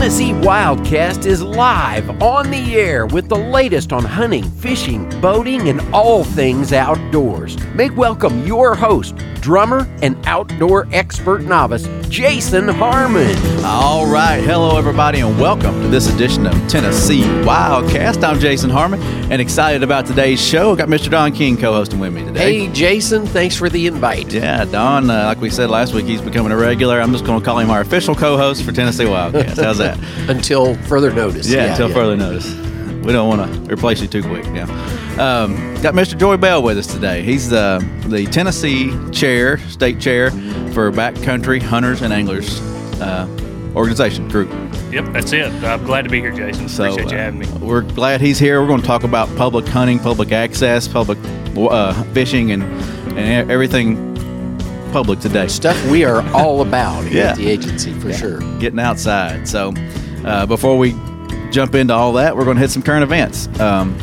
Tennessee Wildcast is live on the air with the latest on hunting, fishing, boating, and all things outdoors. Make welcome your host, drummer and outdoor expert novice, Jason Harmon. All right. Hello, everybody, and welcome to this edition of Tennessee Wildcast. I'm Jason Harmon and excited about today's show. Got Mr. Don King co hosting with me today. Hey, Jason, thanks for the invite. Yeah, Don, uh, like we said last week, he's becoming a regular. I'm just going to call him our official co host for Tennessee Wildcast. How's that? Until further notice. Yeah, until further notice. We don't want to replace you too quick. Yeah. Um, got Mr. Joey Bell with us today. He's uh, the Tennessee chair, state chair for backcountry hunters and anglers uh, organization group. Yep, that's it. I'm glad to be here, Jason. So, Appreciate you uh, having me. We're glad he's here. We're going to talk about public hunting, public access, public uh, fishing, and and everything public today. Stuff we are all about Yeah. at the agency, for sure. Getting outside. So uh, before we jump into all that, we're going to hit some current events. Um,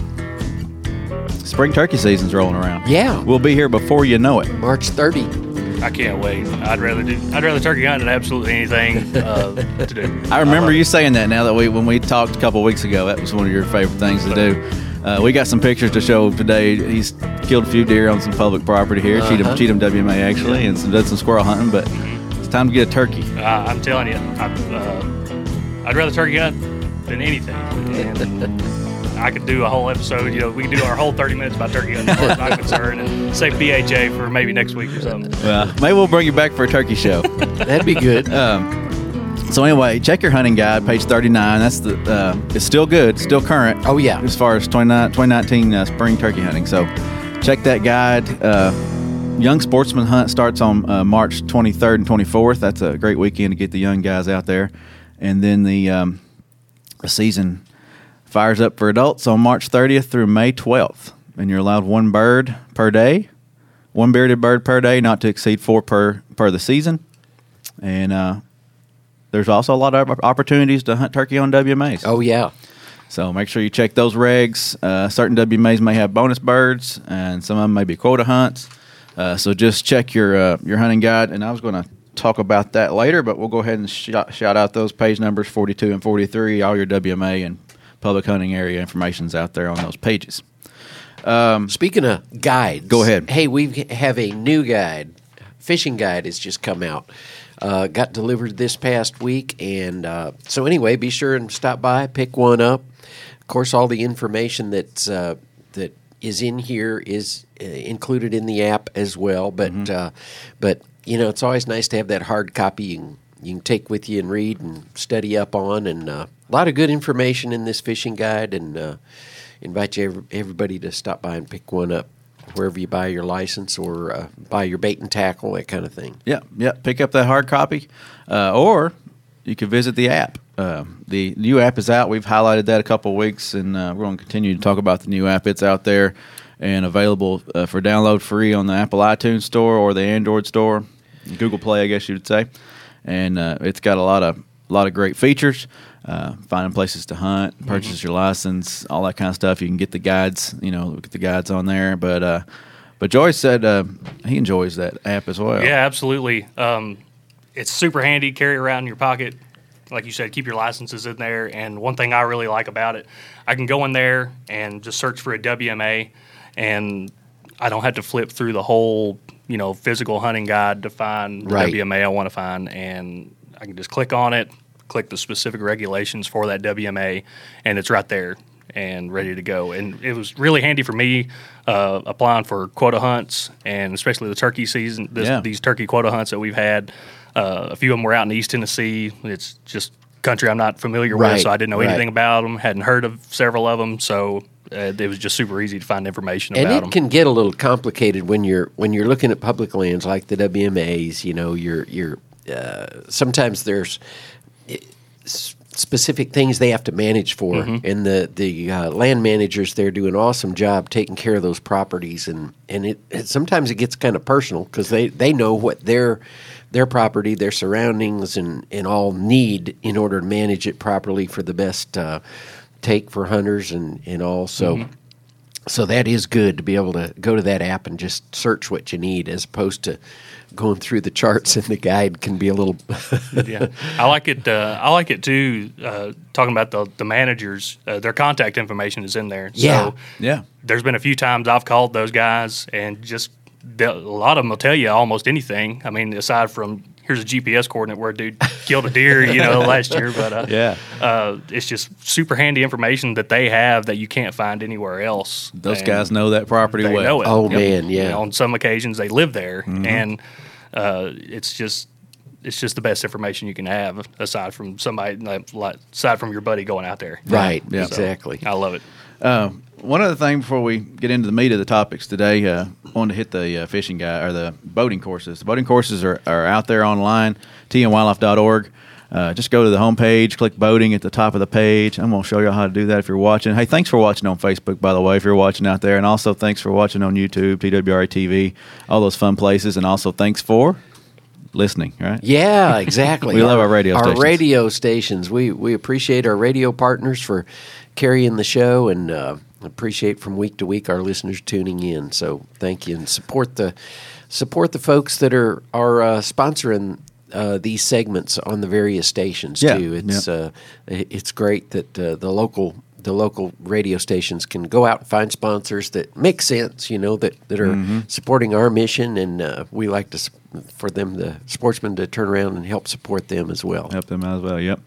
spring turkey season's rolling around. Yeah. We'll be here before you know it. March 30. I can't wait. I'd rather do. I'd rather turkey hunt than absolutely anything uh, to do. I remember love you saying that now that we when we talked a couple weeks ago. That was one of your favorite things to do. Uh, we got some pictures to show today. He's killed a few deer on some public property here, Uh-huh. Cheatham, Cheatham WMA actually, and some, did some squirrel hunting. But it's time to get a turkey. Uh, I'm telling you, I, uh, I'd rather turkey hunt than anything. And I could do a whole episode. You know, we can do our whole 30 minutes about turkey hunting, as far as I'm concerned, and save BHA for maybe next week or something. Well, maybe we'll bring you back for a turkey show. That'd be good. Um, so anyway, check your hunting guide, page 39. That's the uh, it's still good, still current. Oh, yeah. as far as 2019 uh, spring turkey hunting. So check that guide. Uh, young Sportsman Hunt starts on uh, March 23rd and 24th. That's a great weekend to get the young guys out there. And then the, um, the season fires up for adults on March 30th through May 12th. And you're allowed one bird per day, one bearded bird per day, not to exceed four per per the season. And uh, there's also a lot of opportunities to hunt turkey on WMAs. Oh, yeah. So make sure you check those regs. Uh, certain WMAs may have bonus birds, and some of them may be quota hunts. Uh, so just check your uh, your hunting guide. And I was going to talk about that later, but we'll go ahead and shout, shout out those page numbers 42 and 43. All your WMA and public hunting area information's out there on those pages. Speaking of guides, Go ahead. Hey, we have a new guide. Fishing guide has just come out. Uh, got delivered this past week, and uh, so anyway, be sure and stop by, pick one up. Of course, all the information that's uh, that is in here is uh, included in the app as well. But Mm-hmm. uh, but you know, it's always nice to have that hard copy you can, you can take with you and read and study up on, and uh, a lot of good information in this fishing guide, and uh, invite you everybody to stop by and pick one up wherever you buy your license or uh, buy your bait and tackle, that kind of thing. Yeah, yeah. Pick up that hard copy, uh, or you can visit the app. Uh, the new app is out. We've highlighted that a couple weeks, and uh, we're going to continue to talk about the new app. It's out there and available uh, for download free on the Apple iTunes Store or the Android Store, Google Play, I guess you would say. And uh, it's got a lot of a lot of great features. Uh, finding places to hunt, purchase your license, all that kind of stuff. You can get the guides, you know, look at the guides on there. But uh, but Joyce said uh, he enjoys that app as well. Yeah, absolutely. Um, it's super handy. Carry around in your pocket. Like you said, keep your licenses in there. And one thing I really like about it, I can go in there and just search for a WMA, and I don't have to flip through the whole, you know, physical hunting guide to find the Right. WMA I want to find. And I can just click on it, click the specific regulations for that WMA, and it's right there and ready to go. And it was really handy for me uh, applying for quota hunts, and especially the turkey season. This, Yeah. These turkey quota hunts that we've had, uh, a few of them were out in East Tennessee. It's just country I'm not familiar Right, with, so I didn't know right. anything about them. Hadn't heard of several of them, so uh, it was just super easy to find information And about it them. can get a little complicated when you're when you're looking at public lands like the WMAs. You know, you're you're uh, sometimes there's eh, specific things they have to manage for, Mm-hmm. and the the uh, land managers there do an awesome job taking care of those properties, and and it, it sometimes it gets kind of personal because they they know what their their property, their surroundings, and and all need in order to manage it properly for the best uh, take for hunters and and all. So. So that is good to be able to go to that app and just search what you need, as opposed to going through the charts and the guide can be a little. yeah, I like it. Uh, I like it too. Uh, talking about the the managers, uh, their contact information is in there. Yeah. So Yeah. there's been a few times I've called those guys, and just a lot of them will tell you almost anything. I mean, aside from here's a GPS coordinate where a dude killed a deer, you know, last year. But uh, Yeah. uh, it's just super handy information that they have that you can't find anywhere else. Those And guys know that property they well. know it. Oh, man, yeah. You know, on some occasions they live there, Mm-hmm. and uh, it's just it's just the best information you can have aside from somebody like, like aside from your buddy going out there. right, Yeah. exactly. I love it. Uh, one other thing before we get into the meat of the topics today, uh, wanted to hit the uh, fishing guy or the boating courses. The boating courses are, are out there online, tnwildlife.org. Uh, just go to the homepage, click boating at the top of the page. I'm going to show you how to do that if you're watching. Hey, thanks for watching on Facebook, by the way, if you're watching out there. And also thanks for watching on YouTube, TWRA TV, all those fun places. And also thanks for listening, right? Yeah, exactly. We love our radio Our stations. radio stations. We we appreciate our radio partners for carrying the show, and uh, appreciate from week to week our listeners tuning in. So thank you, and support the support the folks that are are uh, sponsoring. Uh, these segments on the various stations Yeah, too. It's yeah. uh, it's great that uh, the local the local radio stations can go out and find sponsors that make sense. You know that that are Mm-hmm. supporting our mission, and uh, we like to for them the sportsmen to turn around and help support them as well. Help them out as well. Yep.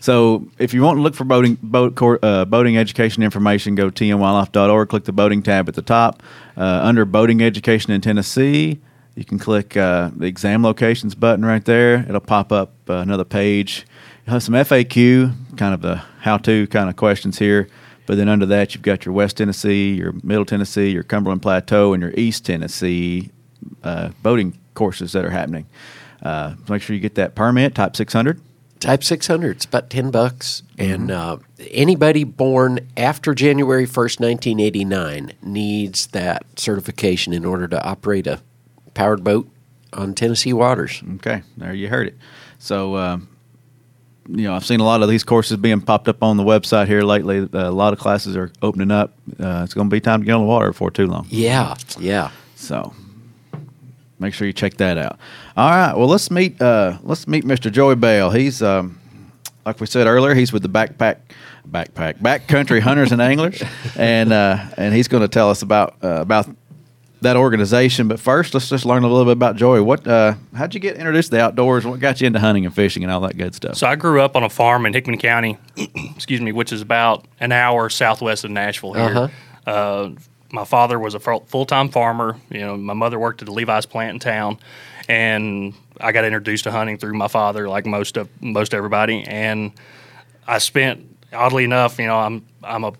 So if you want to look for boating boat uh, boating education information, go to tnwildlife.org. Click the boating tab at the top. Uh, under boating education in Tennessee, you can click uh, the exam locations button right there. It'll pop up uh, another page. Have some FAQ, kind of the how-to kind of questions here. But then under that, you've got your West Tennessee, your Middle Tennessee, your Cumberland Plateau, and your East Tennessee uh, boating courses that are happening. Uh, make sure you get that permit, Type 600. Type 600, it's about 10 bucks. And Mm-hmm. uh, anybody born after January 1st, 1989 needs that certification in order to operate a powered boat on Tennessee waters. Okay, there you heard it. So, um, you know, I've seen a lot of these courses being popped up on the website here lately. Uh, a lot of classes are opening up. Uh, it's going to be time to get on the water before too long. Yeah, yeah. So, make sure you check that out. All right. Well, let's meet. Uh, let's meet Mr. Joey Bell. He's um, like we said earlier. He's with the backpack, backpack, backcountry hunters and anglers, and uh, and he's going to tell us about uh, about that organization. But first, let's just learn a little bit about Joey. What? Uh, how'd you get introduced to the outdoors? What got you into hunting and fishing and all that good stuff? So I grew up on a farm in Hickman County, excuse me, which is about an hour southwest of Nashville here. Uh-huh. uh my father was a full time farmer. You know, my mother worked at the Levi's plant in town, and I got introduced to hunting through my father, like most of most everybody. And I spent, oddly enough, you know, I'm I'm a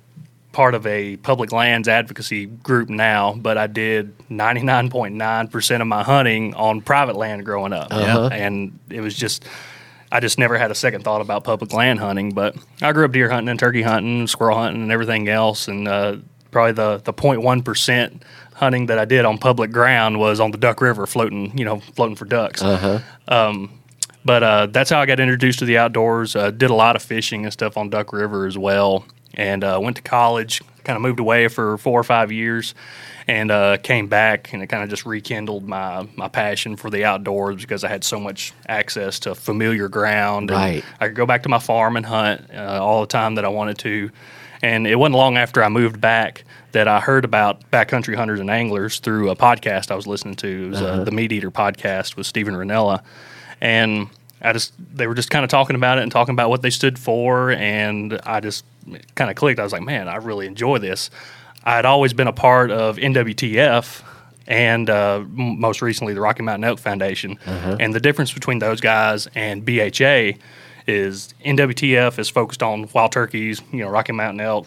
part of a public lands advocacy group now, but I did 99.9% of my hunting on private land growing up. Uh-huh. And it was just, I just never had a second thought about public land hunting. But I grew up deer hunting and turkey hunting, squirrel hunting, and everything else. And uh, probably the, the 0.1% hunting that I did on public ground was on the Duck River floating, you know, floating for ducks. But uh, that's how I got introduced to the outdoors. Uh, did a lot of fishing and stuff on Duck River as well, and uh, went to college. Kind of moved away for four or five years, and uh, came back, and it kind of just rekindled my my passion for the outdoors because I had so much access to familiar ground. and Right. I could go back to my farm and hunt uh, all the time that I wanted to. And it wasn't long after I moved back that I heard about backcountry hunters and anglers through a podcast I was listening to. It was uh, the Meat Eater podcast with Steven Rinella. And I just, they were just kind of talking about it and talking about what they stood for. And I just kind of clicked. I was like, man, I really enjoy this. I had always been a part of NWTF and uh, m- most recently the Rocky Mountain Elk Foundation. And the difference between those guys and BHA is NWTF is focused on wild turkeys, you know, Rocky Mountain elk,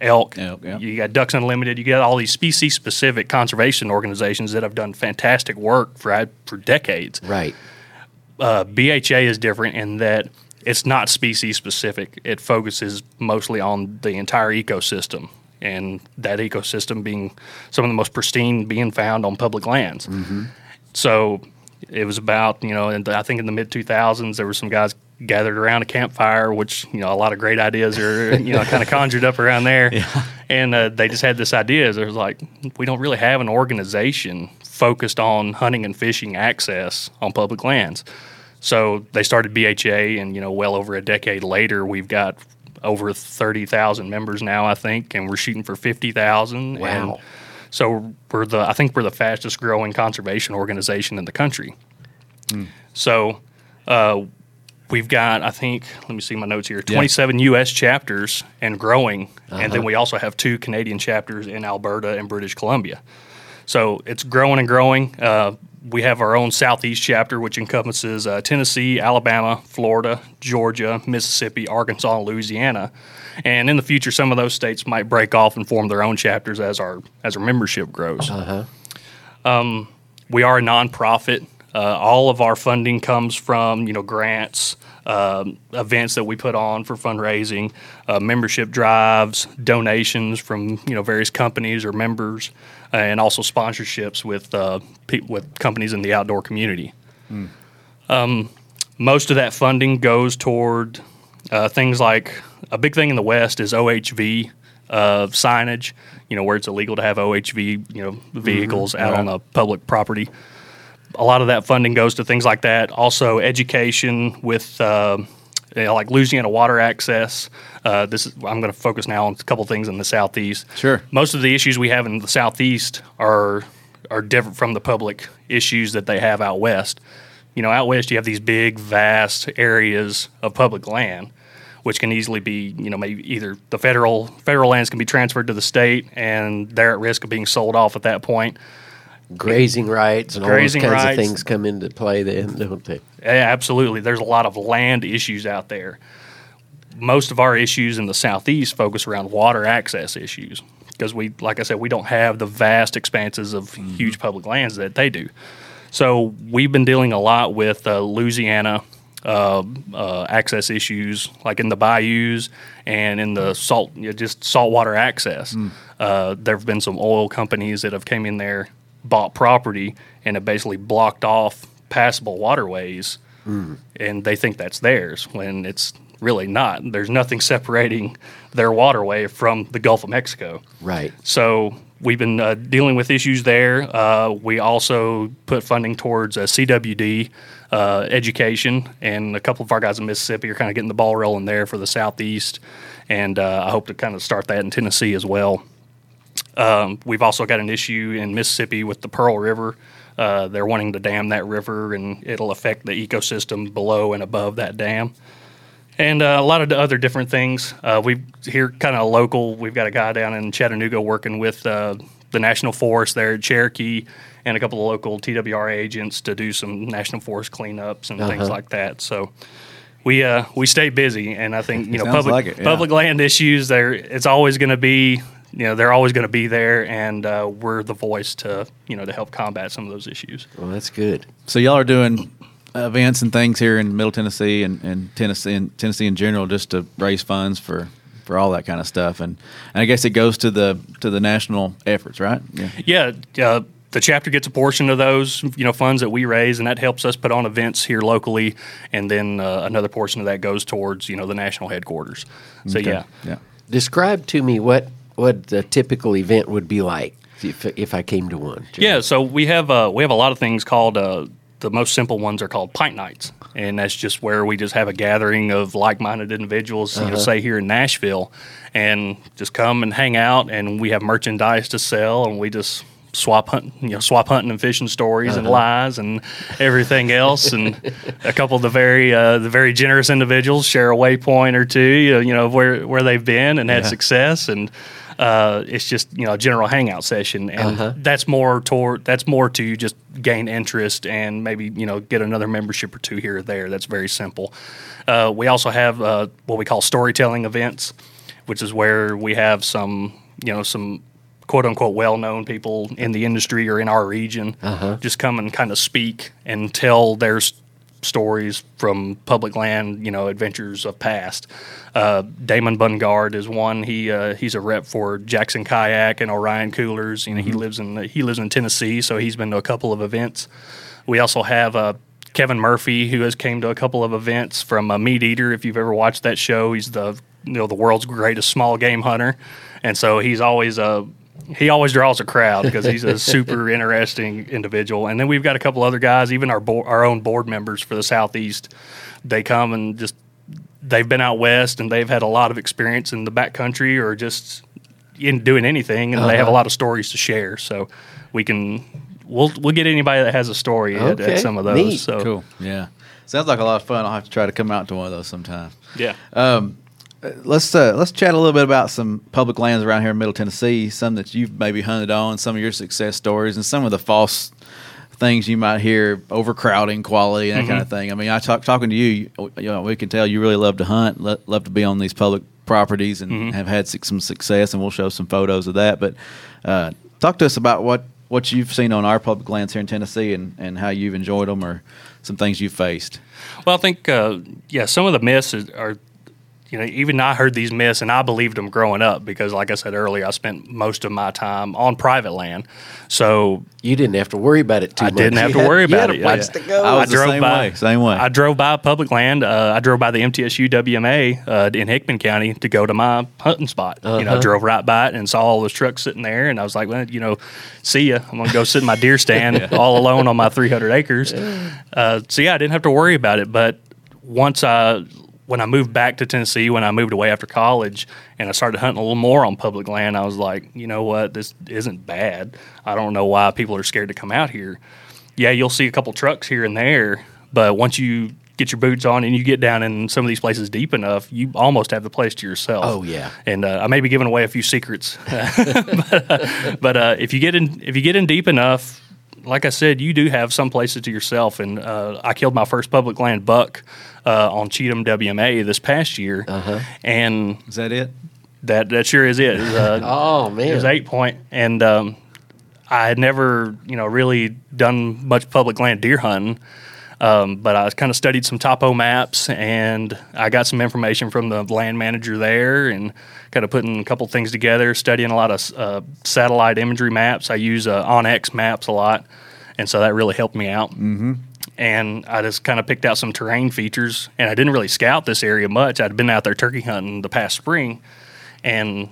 elk. Elk, yeah. You got Ducks Unlimited. You got all these species specific conservation organizations that have done fantastic work for for decades Right. uh, BHA is different in that it's not species specific. It focuses mostly on the entire ecosystem, and that ecosystem being some of the most pristine being found on public lands. So it was about you know, and I think in the mid two thousands there were some guys gathered around a campfire, which you know a lot of great ideas are you know kind of conjured up around there. and uh, they just had this idea. There's like we don't really have an organization focused on hunting and fishing access on public lands. So they started BHA, and you know, well over a decade later, we've got over thirty thousand members now, I think, and we're shooting for fifty thousand. Wow. And so we're the I think we're the fastest growing conservation organization in the country. So uh, we've got I think let me see my notes here 27 U.S. chapters and growing, and then we also have two Canadian chapters in Alberta and British Columbia. So it's growing and growing. Uh, we have our own Southeast chapter, which encompasses uh, Tennessee, Alabama, Florida, Georgia, Mississippi, Arkansas, and Louisiana. And in the future, some of those states might break off and form their own chapters as our as our membership grows. Um, we are a nonprofit. Uh, all of our funding comes from you know grants, um, events that we put on for fundraising, uh, membership drives, donations from you know various companies or members, and also sponsorships with uh, pe- with companies in the outdoor community. Um, most of that funding goes toward uh, things like a big thing in the West is OHV uh, signage. You know where it's illegal to have OHV you know vehicles out on a public property a lot of that funding goes to things like that. Also, education with uh, you know, like Louisiana water access. Uh, this is, I'm going to focus now on a couple things in the southeast. Sure. Most of the issues we have in the southeast are are different from the public issues that they have out west. You know, out west you have these big, vast areas of public land, which can easily be, you know, maybe either the federal federal lands can be transferred to the state, and they're at risk of being sold off at that point. Grazing rights and Grazing all those kinds rights. of things come into play then, don't they? Yeah, absolutely. There's a lot of land issues out there. Most of our issues in the southeast focus around water access issues because we, like I said, we don't have the vast expanses of huge public lands that they do. So we've been dealing a lot with uh, Louisiana uh, uh, access issues, like in the bayous and in the salt, you know, just saltwater access. Uh, there have been some oil companies that have came in there, bought property, and have basically blocked off passable waterways, and they think that's theirs when it's really not. There's nothing separating their waterway from the Gulf of Mexico. Right. So we've been uh, dealing with issues there. Uh, we also put funding towards uh, CWD uh, education, and a couple of our guys in Mississippi are kind of getting the ball rolling there for the southeast, and uh, I hope to kind of start that in Tennessee as well. Um, we've also got an issue in Mississippi with the Pearl River. Uh, they're wanting to dam that river, and it'll affect the ecosystem below and above that dam and uh, a lot of the other different things. Uh, we here kind of local. We've got a guy down in Chattanooga working with uh, the National Forest there at Cherokee, and a couple of local TWR agents to do some National Forest cleanups and things Uh-huh. like that. So. We uh we stay busy, and I think you know public like it, yeah. public land issues. There, it's always going to be you know they're always going to be there, and uh, we're the voice to you know to help combat some of those issues. Well, that's good. So y'all are doing events and things here in Middle Tennessee and, and Tennessee and Tennessee in general, just to raise funds for, for all that kind of stuff. And, and I guess it goes to the to the national efforts, right? Yeah. Yeah, uh, the chapter gets a portion of those, you know, funds that we raise, and that helps us put on events here locally. And then uh, another portion of that goes towards, you know, the national headquarters. So Okay. yeah, Yeah. Describe to me what what a typical event would be like if, if I came to one. yeah. So we have uh, we have a lot of things called. Uh, the most simple ones are called pint nights, and that's just where we just have a gathering of like-minded individuals, you know, say here in Nashville, and just come and hang out, and we have merchandise to sell, and we just swap hunt, you know, swap hunting and fishing stories and lies and everything else, and a couple of the very uh, the very generous individuals share a waypoint or two, you know, you know where where they've been and had success, and uh, it's just you know a general hangout session, and that's more toward that's more to just gain interest and maybe you know get another membership or two here or there. That's very simple. Uh, we also have uh, what we call storytelling events, which is where we have some you know some quote unquote well known people in the industry or in our region just come and kind of speak and tell their stories from public land, you know, adventures of past. Uh, Damon Bungard is one. He uh, he's a rep for Jackson Kayak and Orion Coolers. You know, he lives in he lives in Tennessee, so he's been to a couple of events. We also have uh, Kevin Murphy, who has came to a couple of events from uh, Meat Eater. If you've ever watched that show, he's the you know the world's greatest small game hunter, and so he's always a he always draws a crowd because he's a super interesting individual. And then we've got a couple other guys, even our bo- our own board members for the southeast. They come and just they've been out west and they've had a lot of experience in the backcountry or just in doing anything, and they have a lot of stories to share. So we can we'll we'll get anybody that has a story at, Okay, at some of those. neat. So Cool. Yeah. Sounds like a lot of fun. I'll have to try to come out to one of those sometime. yeah. Um, let's uh, let's chat a little bit about some public lands around here in Middle Tennessee. Some that you've maybe hunted on, some of your success stories, and some of the false things you might hear, overcrowding, quality, and that kind of thing. I mean, I talk talking to you, you, you know, we can tell you really love to hunt, lo- love to be on these public properties, and have had some success. And we'll show some photos of that. But uh, talk to us about what what you've seen on our public lands here in Tennessee, and and how you've enjoyed them, or some things you've faced. Well, I think uh, yeah, some of the myths are. You know, even I heard these myths, and I believed them growing up because, like I said earlier, I spent most of my time on private land. So You didn't have to worry about it too I much. didn't have You to had- worry you about had it. a place Yeah. to go. I was the same way, same way. I drove by public land. Uh, I drove by the MTSU WMA uh, in Hickman County to go to my hunting spot. You know, Uh-huh. drove right by it and saw all those trucks sitting there, and I was like, well, you know, see ya. I'm gonna go sit in my deer stand all alone on my 300 acres. Uh, so yeah, I didn't have to worry about it. But once I when I moved back to Tennessee, when I moved away after college, and I started hunting a little more on public land, I was like, you know what, this isn't bad. I don't know why people are scared to come out here. Yeah, you'll see a couple trucks here and there, but once you get your boots on and you get down in some of these places deep enough, you almost have the place to yourself. Oh, yeah. and uh, I may be giving away a few secrets, but, uh, but uh, if you get in, if you get in deep enough, like I said, you do have some places to yourself. And uh, I killed my first public land buck uh, on Cheatham WMA this past year, Uh-huh. and Is that it? that that sure is it. It was, uh, Oh man, it was eight point, and um, I had never, you know, really done much public land deer hunting. Um, but I kind of studied some topo maps, and I got some information from the land manager there, and kind of putting a couple things together. Studying a lot of uh, satellite imagery maps. I use uh, OnX maps a lot, and so that really helped me out. Mm-hmm. And I just kind of picked out some terrain features, and I didn't really scout this area much. I'd been out there turkey hunting the past spring, and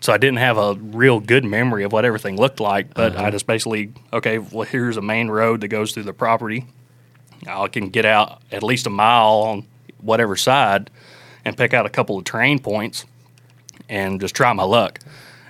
so I didn't have a real good memory of what everything looked like. But I just basically, okay, well, here's a main road that goes through the property. I can get out at least a mile on whatever side and pick out a couple of terrain points and just try my luck.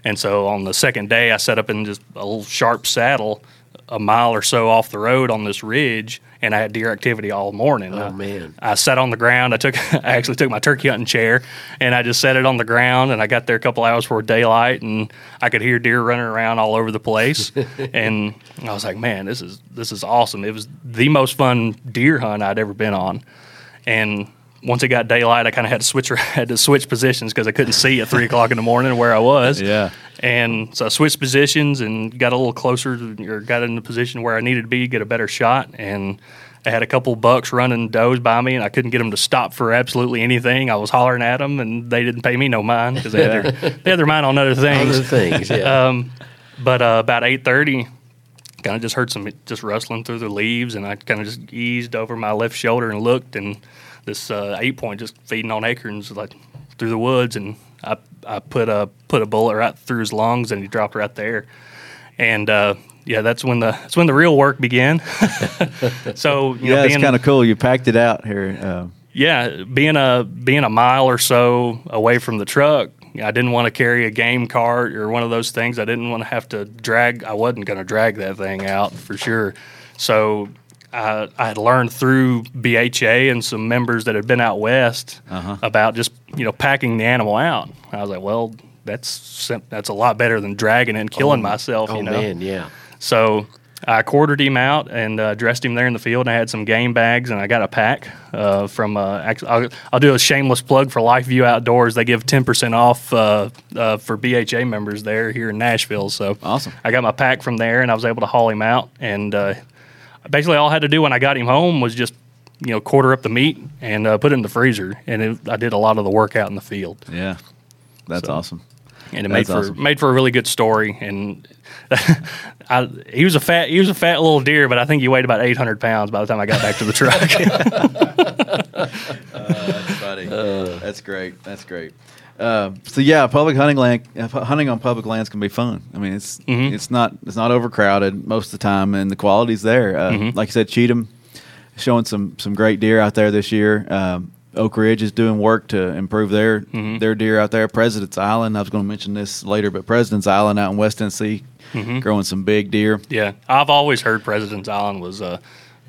And so on the second day, I set up in just a little sharp saddle a mile or so off the road on this ridge, and I had deer activity all morning. Oh, I- man. I sat on the ground. I took, I actually took my turkey hunting chair, and I just set it on the ground. And I got there a couple hours before daylight, and I could hear deer running around all over the place. and I was like, man, this is this is awesome. It was the most fun deer hunt I'd ever been on. And once it got daylight, I kind of had to switch had to switch positions because I couldn't see at three o'clock in the morning where I was. Yeah. And so I switched positions and got a little closer, to, or got in the position where I needed to be, get a better shot. And I had a couple bucks running does by me, and I couldn't get them to stop for absolutely anything. I was hollering at them, and they didn't pay me no mind because they, had their- they had their mind on other things. other things. Yeah. Um, but uh, about eight thirty, kind of just heard some just rustling through the leaves, and I kind of just eased over my left shoulder and looked, and this uh, eight point just feeding on acorns like through the woods, and I I put a put a bullet right through his lungs, and he dropped right there, and. Uh, yeah, that's when the that's when the real work began. so you Yeah, know, it's kind of cool. You packed it out here. Uh, yeah, being a being a mile or so away from the truck, I didn't want to carry a game cart or one of those things. I didn't want to have to drag. I wasn't going to drag that thing out for sure. So I, I had learned through BHA and some members that had been out west Uh-huh. about just you know packing the animal out. I was like, well, that's that's a lot better than dragging and killing myself. oh you know? man, yeah. So I quartered him out and uh, dressed him there in the field. And I had some game bags and I got a pack uh, from. Uh, I'll, I'll do a shameless plug for LifeView Outdoors. They give ten percent off uh, uh, for BHA members there here in Nashville. So Awesome. I got my pack from there and I was able to haul him out. And uh, basically, all I had to do when I got him home was just you know quarter up the meat and uh, put it in the freezer. And it, I did a lot of the work out in the field yeah, that's So- awesome. and it made for awesome. made for a really good story. And I, he was a fat he was a fat little deer, but I think he weighed about eight hundred pounds by the time I got back to the truck. That's funny. That's great. That's great. Uh, so yeah, public hunting land, uh, hunting on public lands can be fun. I mean, it's it's not it's not overcrowded most of the time, and the quality's there. Uh, Like you said, Cheatham showing some some great deer out there this year. Um, Oak Ridge is doing work to improve their their deer out there. President's Island, I was going to mention this later, but President's Island out in West Tennessee, growing some big deer. Yeah, I've always heard President's Island was uh,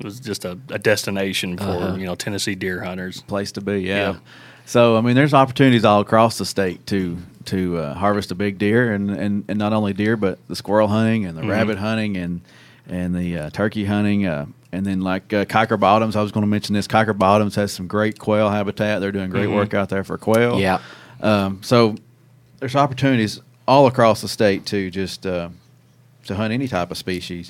was just a, a destination for Uh-huh. you know Tennessee deer hunters. place to be. Yeah. Yeah. So I mean, there's opportunities all across the state to to uh, harvest a big deer, and, and, and not only deer, but the squirrel hunting and the rabbit hunting and and the uh, turkey hunting, uh, and then like uh, Kyker Bottoms. I was going to mention this. Kyker Bottoms has some great quail habitat. They're doing great work out there for quail. Yeah. Um, so there's opportunities all across the state to just uh, to hunt any type of species,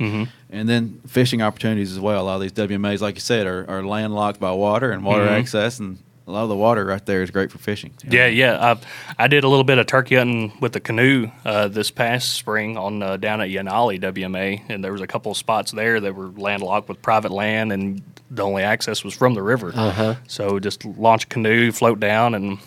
and then fishing opportunities as well. A lot of these WMAs, like you said, are, are landlocked by water and water access, and a lot of the water right there is great for fishing. Yeah, yeah. I I did a little bit of turkey hunting with the canoe uh, this past spring on uh, down at Yanahli WMA, and there was a couple of spots there that were landlocked with private land, and the only access was from the river. Uh-huh. So just launch a canoe, float down, and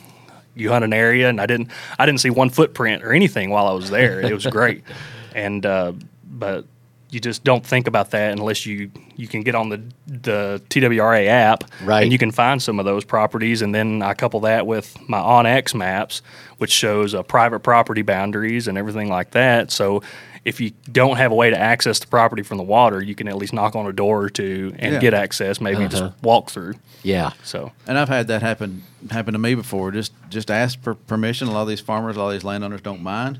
you hunt an area. And I didn't I didn't see one footprint or anything while I was there. It was great, and uh, but you just don't think about that unless you you can get on the the TWRA app, Right. And you can find some of those properties, and then I couple that with my OnX maps, which shows uh, private property boundaries and everything like that. So if you don't have a way to access the property from the water, you can at least knock on a door or two and Yeah. get access. Maybe just walk through. Yeah. So And I've had that happen happen to me before. Just just ask for permission. A lot of these farmers, a lot of these landowners don't mind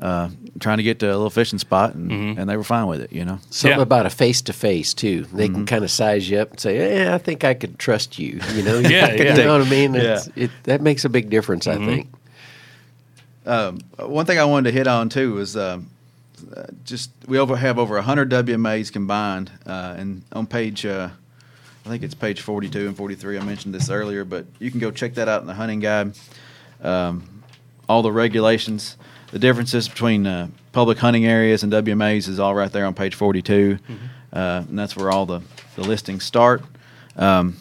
uh, trying to get to a little fishing spot, and, and they were fine with it. You know. Something Yeah. about a face to face too. They Mm-hmm. can kind of size you up and say, "Yeah, I think I could trust you." You know, Yeah, you yeah. know what I mean. Yeah. It's, it, that makes a big difference, I think. Um, one thing I wanted to hit on too is um, uh, just we over have over hundred WMAs combined, uh, and on page uh, I think it's page forty two and forty three. I mentioned this earlier, but you can go check that out in the hunting guide. Um, all the regulations, the differences between uh, public hunting areas and WMAs is all right there on page forty uh, and that's where all the the listings start. Um,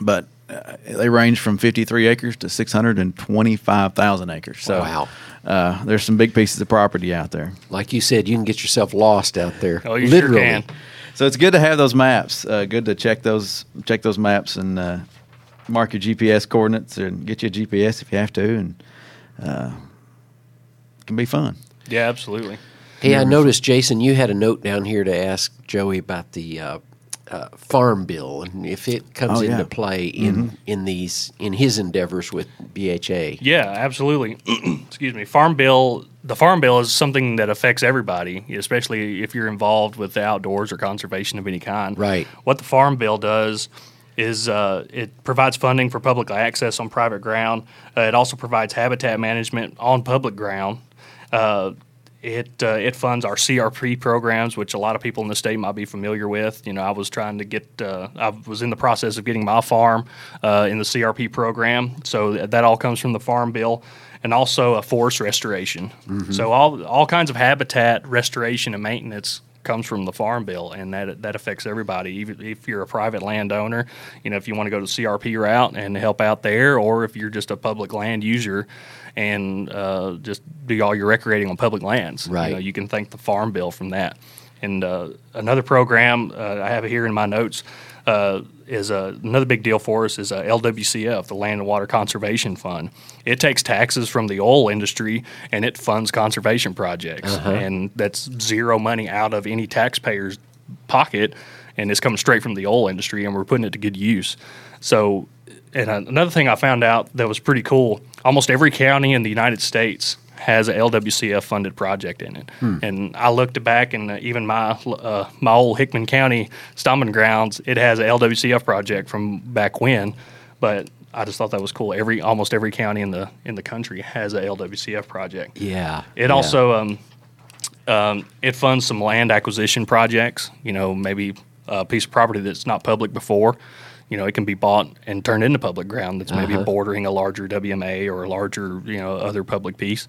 but uh, they range from 53 acres to 625,000 acres. So Wow. uh, there's some big pieces of property out there. Like you said, you can get yourself lost out there. Oh, you sure literally. can. So it's good to have those maps. Uh, good to check those check those maps and uh, mark your GPS coordinates and get you a GPS if you have to, and uh, it can be fun. yeah, absolutely. Hey, I noticed, Jason, you had a note down here to ask Joey about the uh, uh, farm bill and if it comes Oh, yeah. into play in in these in his endeavors with BHA. Yeah, absolutely. Excuse me. Farm bill. The farm bill is something that affects everybody, especially if you're involved with the outdoors or conservation of any kind. Right. What the farm bill does is uh, it provides funding for public access on private ground. Uh, it also provides habitat management on public ground. Uh, it uh, it funds our CRP programs, which a lot of people in the state might be familiar with. You know, I was trying to get, uh, I was in the process of getting my farm uh, in the CRP program, so that all comes from the farm bill, and also a forest restoration. So all all kinds of habitat restoration and maintenance comes from the farm bill, and that that affects everybody. Even if you're a private landowner, you know, if you want to go the CRP route and help out there, or if you're just a public land user and uh, just do all your recreating on public lands, Right. You, know, you can thank the farm bill from that. And uh, another program uh, I have here in my notes uh, is uh, another big deal for us is uh, LWCF, the Land and Water Conservation Fund. It takes taxes from the oil industry and it funds conservation projects, and that's zero money out of any taxpayer's pocket, and it's coming straight from the oil industry, and we're putting it to good use. So, and another thing I found out that was pretty cool: almost every county in the United States has a LWCF funded project in it. And I looked back, and uh, even my uh, my old Hickman County stomping grounds, it has a LWCF project from back when. But I just thought that was cool. Every almost every county in the in the country has a LWCF project. Yeah. It yeah. also um, um, it funds some land acquisition projects. You know, maybe a piece of property that's not public before. You know, it can be bought and turned into public ground that's maybe Uh-huh. bordering a larger WMA or a larger, you know, other public piece.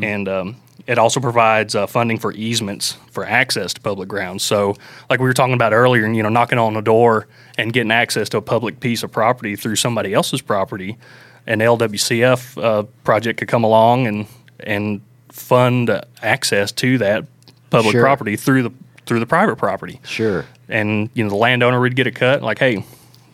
And um, it also provides uh, funding for easements for access to public grounds. So, like we were talking about earlier, you know, knocking on the door and getting access to a public piece of property through somebody else's property, an LWCF uh, project could come along and and fund uh, access to that public Sure. property through the through the private property Sure. and you know the landowner would get a cut. Like, hey,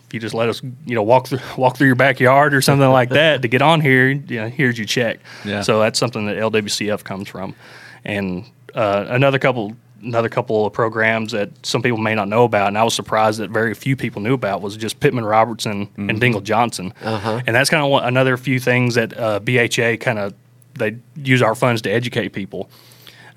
if you just let us, you know, walk through walk through your backyard or something like that to get on here, you know, here's your check. Yeah. So that's something that LWCF comes from, and uh, another couple. Another couple of programs that some people may not know about, and I was surprised that very few people knew about, was just Pittman Robertson and Dingell Johnson, Uh-huh. and that's kind of another few things that uh, BHA kind of they use our funds to educate people.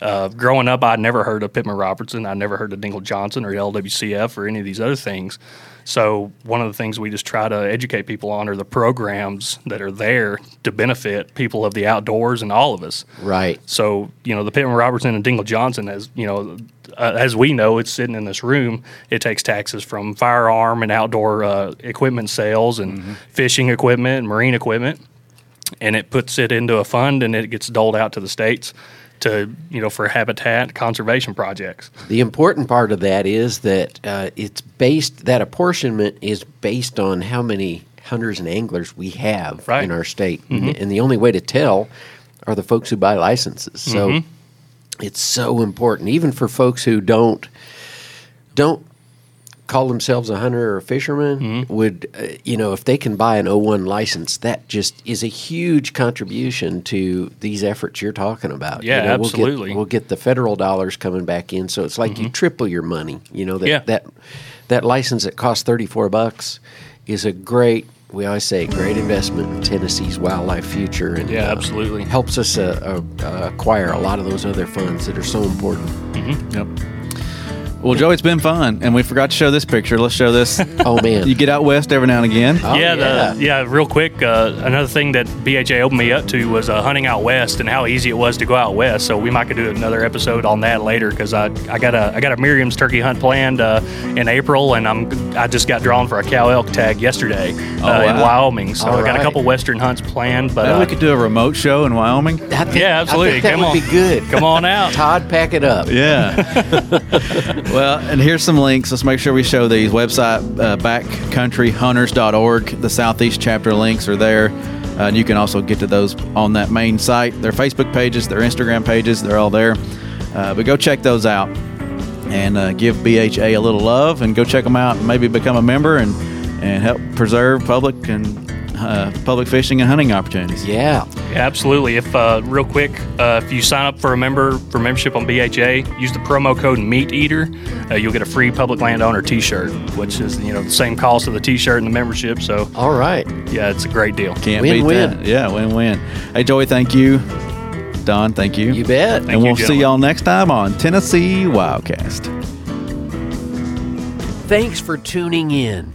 Uh, growing up, I'd never heard of Pittman Robertson. I'd never heard of Dingell Johnson or LWCF or any of these other things. So one of the things we just try to educate people on are the programs that are there to benefit people of the outdoors and all of us. Right. So you know the Pittman Robertson and Dingell Johnson, as you know, uh, as we know, it's sitting in this room. It takes taxes from firearm and outdoor uh, equipment sales and fishing equipment and marine equipment, and it puts it into a fund and it gets doled out to the states to you know for habitat conservation projects. The important part of that is that uh, it's based that apportionment is based on how many hunters and anglers we have Right. in our state, and, and the only way to tell are the folks who buy licenses. So it's so important, even for folks who don't don't call themselves a hunter or a fisherman. Would uh, you know if they can buy an O1 license, that just is a huge contribution to these efforts you're talking about. Yeah, You know, we'll get- absolutely. We'll get the federal dollars coming back in, so it's like you triple your money. You know that Mm-hmm. Yeah. that that license that costs thirty four bucks is a great. We always say great investment in Tennessee's wildlife future, and Yeah, uh, absolutely. helps us uh, uh, acquire a lot of those other funds that are so important. Yep. Well, Joe, it's been fun, and we forgot to show this picture. Let's show this. Oh man, you get out west every now and again. Oh, yeah, yeah. The, yeah. Real quick, uh, another thing that BHA opened me up to was uh, hunting out west and how easy it was to go out west. So we might could do another episode on that later because I, I got a I got a Merriam's turkey hunt planned uh, in April, and I'm I just got drawn for a cow elk tag yesterday uh, in. Wyoming. So All I got right. a couple western hunts planned, but Maybe uh, we could do a remote show in Wyoming. I think- Yeah, absolutely. I think that Come would on. be good. come on out. Todd, pack it up. Yeah. well, and here's some links. Let's make sure we show these. Website uh, backcountryhunters.org. The Southeast chapter links are there. Uh, and you can also get to those on that main site. Their Facebook pages, their Instagram pages, they're all there. Uh, but go check those out and uh, give BHA a little love and go check them out and maybe become a member and, and help preserve public and uh, public fishing and hunting opportunities. Yeah. Yeah, absolutely. If uh, real quick, uh, if you sign up for a member for membership on BHA, use the promo code Meat Eater, uh, you'll get a free public landowner T-shirt, which is you know the same cost of the T-shirt and the membership. So All right. yeah, it's a great deal. Can't Win-win. beat that. Yeah, win win. Hey, Joey, thank you. Don, thank you. You bet. Thank and you, we'll see y'all next time on Tennessee Wildcast. Thanks for tuning in.